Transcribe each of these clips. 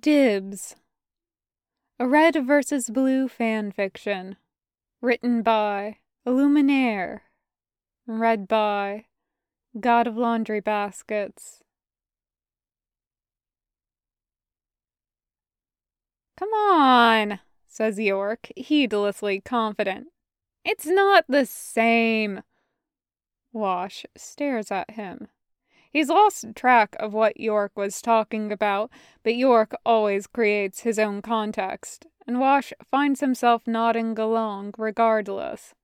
Dibs. A red versus blue fan fiction. Written by illumynare. Read by God of Laundry Baskets. Come on, says York, heedlessly confident. It's not the same. Wash stares at him. He's lost track of what York was talking about, but York always creates his own context, and Wash finds himself nodding along regardless.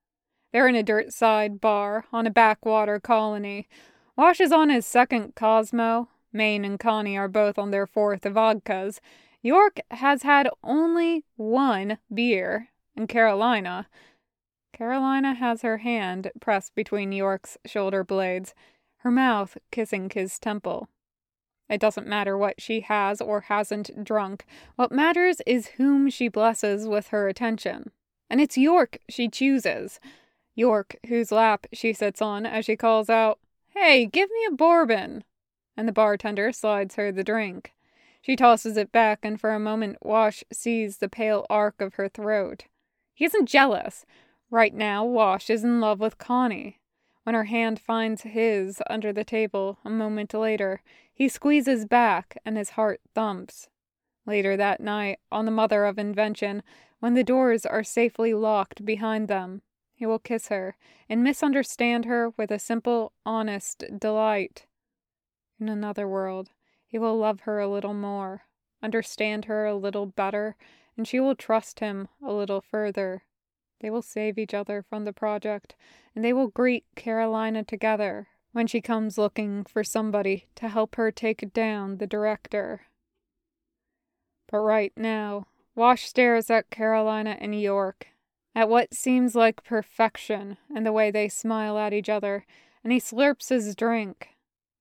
They're in a dirt side bar on a backwater colony. Wash is on his second Cosmo. Maine and Connie are both on their fourth of vodkas. York has had only one beer, and Carolina. Carolina has her hand pressed between York's shoulder blades her mouth kissing his temple. It doesn't matter what she has or hasn't drunk. What matters is whom she blesses with her attention. And it's York she chooses. York, whose lap she sits on as she calls out, Hey, give me a bourbon! And the bartender slides her the drink. She tosses it back, and for a moment, Wash sees the pale arc of her throat. He isn't jealous. Right now, Wash is in love with Connie. When her hand finds his under the table a moment later, he squeezes back and his heart thumps. Later that night, on the Mother of Invention, when the doors are safely locked behind them, he will kiss her and misunderstand her with a simple, honest delight. In another world, he will love her a little more, understand her a little better, and she will trust him a little further. They will save each other from the project, and they will greet Carolina together when she comes looking for somebody to help her take down the director. But right now, Wash stares at Carolina and York, at what seems like perfection in the way they smile at each other, and he slurps his drink.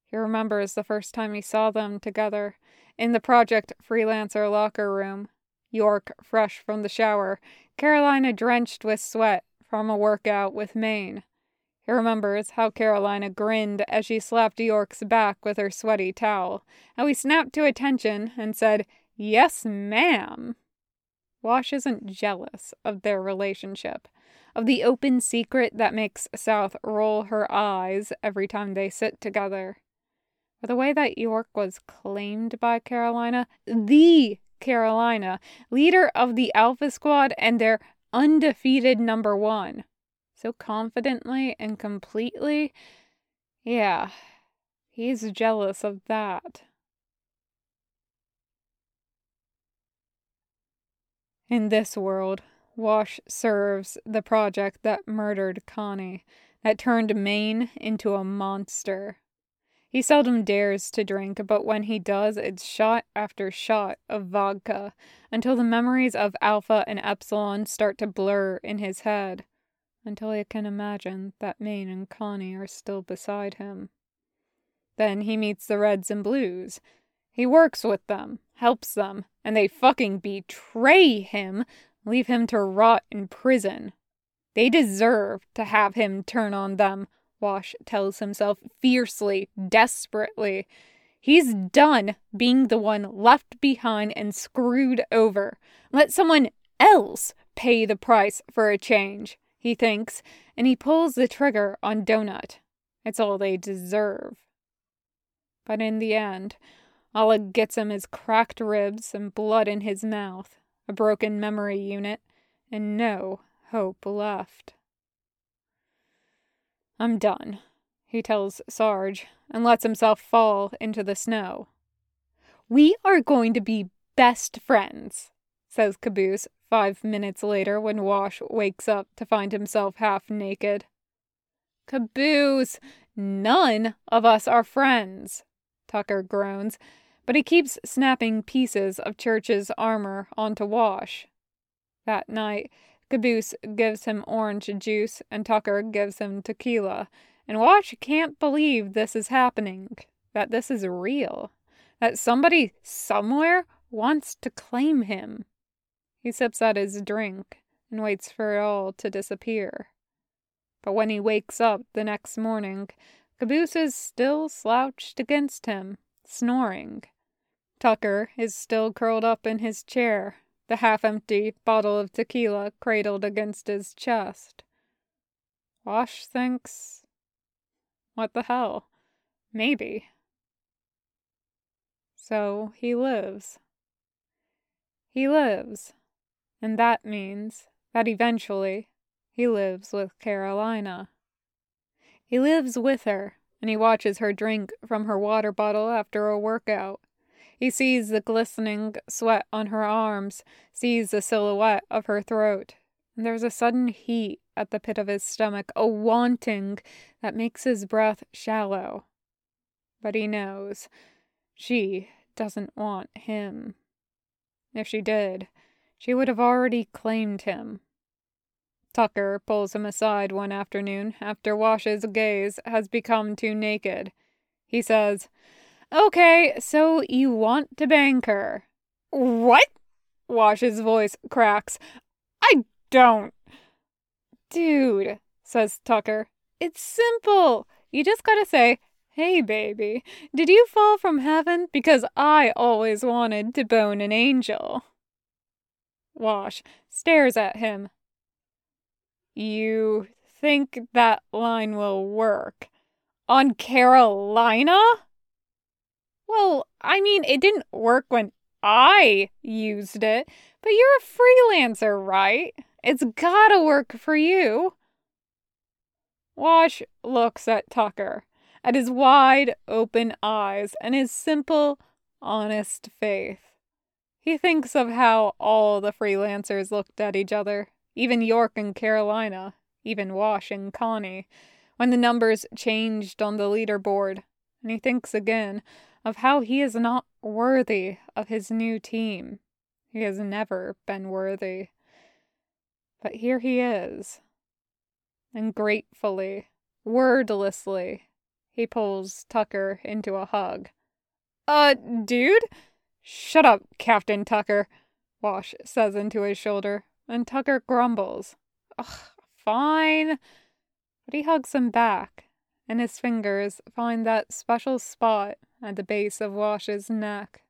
He remembers the first time he saw them together in the project freelancer locker room. York fresh from the shower, Carolina drenched with sweat from a workout with Maine. He remembers how Carolina grinned as she slapped York's back with her sweaty towel, how he snapped to attention and said, Yes, ma'am. Wash isn't jealous of their relationship, of the open secret that makes South roll her eyes every time they sit together. But the way that York was claimed by Carolina, the Carolina, leader of the Alpha Squad and their undefeated number one. So confidently and completely. Yeah, he's jealous of that. In this world, Wash serves the project that murdered Connie, that turned Maine into a monster. He seldom dares to drink, but when he does, it's shot after shot of vodka until the memories of Alpha and Epsilon start to blur in his head, until he can imagine that Maine and Connie are still beside him. Then he meets the Reds and Blues. He works with them, helps them, and they fucking betray him, leave him to rot in prison. They deserve to have him turn on them Wash tells himself fiercely, desperately. He's done being the one left behind and screwed over. Let someone else pay the price for a change, he thinks, and he pulls the trigger on Donut. It's all they deserve. But in the end, it gets him is cracked ribs and blood in his mouth, a broken memory unit, and no hope left. I'm done, he tells Sarge, and lets himself fall into the snow. We are going to be best friends, says Caboose five minutes later when Wash wakes up to find himself half naked. Caboose, none of us are friends, Tucker groans, but he keeps snapping pieces of Church's armor onto Wash. That night, Caboose gives him orange juice, and Tucker gives him tequila. And Wash can't believe this is happening, that this is real, that somebody somewhere wants to claim him. He sips at his drink and waits for it all to disappear. But when he wakes up the next morning, Caboose is still slouched against him, snoring. Tucker is still curled up in his chair, the half empty bottle of tequila cradled against his chest. Wash thinks. What the hell? Maybe. So he lives. He lives. And that means that eventually he lives with Carolina. He lives with her, and he watches her drink from her water bottle after a workout. He sees the glistening sweat on her arms, sees the silhouette of her throat, and there's a sudden heat at the pit of his stomach, a wanting that makes his breath shallow. But he knows she doesn't want him. If she did, she would have already claimed him. Tucker pulls him aside one afternoon after Wash's gaze has become too naked. He says, Okay, so you want to bang her. What? Wash's voice cracks. I don't. Dude, says Tucker, it's simple. You just gotta say, Hey, baby, did you fall from heaven? Because I always wanted to bone an angel. Wash stares at him. You think that line will work? On Carolina? Well, I mean, it didn't work when I used it, but you're a freelancer, right? It's gotta work for you. Wash looks at Tucker, at his wide open eyes and his simple, honest faith. He thinks of how all the freelancers looked at each other, even York and Carolina, even Wash and Connie, when the numbers changed on the leaderboard, and he thinks again of how he is not worthy of his new team. He has never been worthy. But here he is. And gratefully, wordlessly, he pulls Tucker into a hug. Uh, dude? Shut up, Captain Tucker, Wash says into his shoulder, and Tucker grumbles. Ugh, fine. But he hugs him back, and his fingers find that special spot at the base of Wash's neck.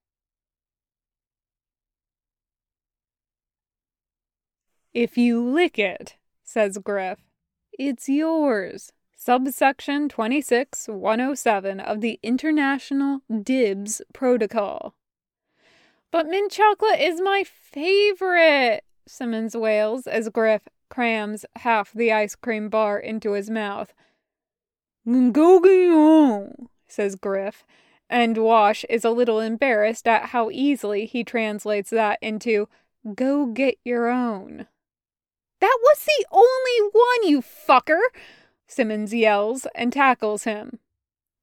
If you lick it, says Grif, it's yours. Subsection 26107 of the International DIBS Protocol. But mint chocolate is my favorite, Simmons wails as Grif crams half the ice cream bar into his mouth. Go get on, says Grif, and Wash is a little embarrassed at how easily he translates that into go get your own. That was the only one, you fucker! Simmons yells and tackles him.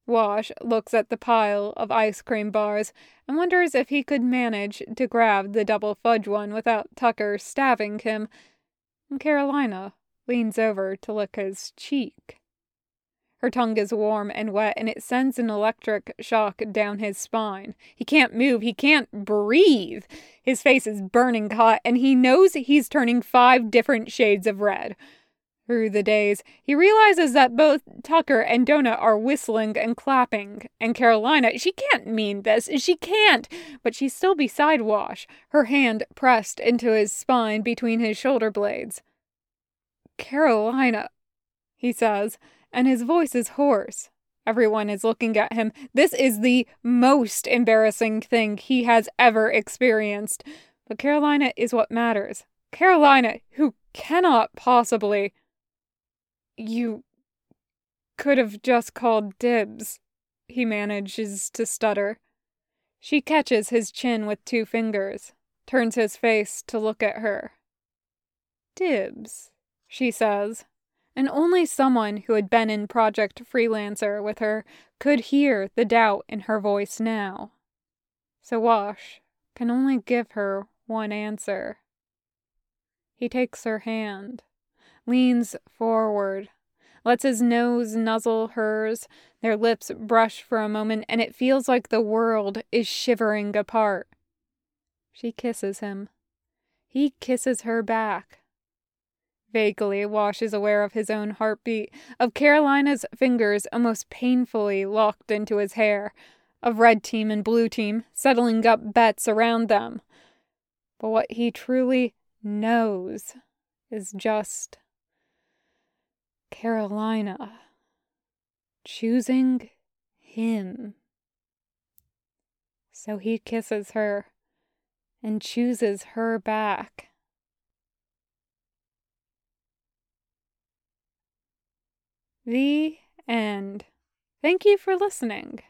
Wash looks at the pile of ice cream bars and wonders if he could manage to grab the double fudge one without Tucker stabbing him. Carolina leans over to lick his cheek. Her tongue is warm and wet, and it sends an electric shock down his spine. He can't move, he can't breathe. His face is burning hot, and he knows he's turning five different shades of red. Through the daze, he realizes that both Tucker and Donut are whistling and clapping, and Carolina, she can't mean this, she can't, but she's still beside Wash, her hand pressed into his spine between his shoulder blades. Carolina, he says, and his voice is hoarse. Everyone is looking at him. This is the most embarrassing thing he has ever experienced. But Carolina is what matters. Carolina, who cannot possibly. You could have just called dibs, he manages to stutter. She catches his chin with two fingers, turns his face to look at her. Dibs, she says, and only someone who had been in Project Freelancer with her could hear the doubt in her voice now. So Wash can only give her one answer. He takes her hand leans forward, lets his nose nuzzle hers, their lips brush for a moment, and it feels like the world is shivering apart. She kisses him. He kisses her back. Vaguely, Wash is aware of his own heartbeat, of Carolina's fingers almost painfully locked into his hair, of red team and blue team settling up bets around them. But what he truly knows is just Carolina choosing him. So he kisses her and chooses her back. The end. Thank you for listening.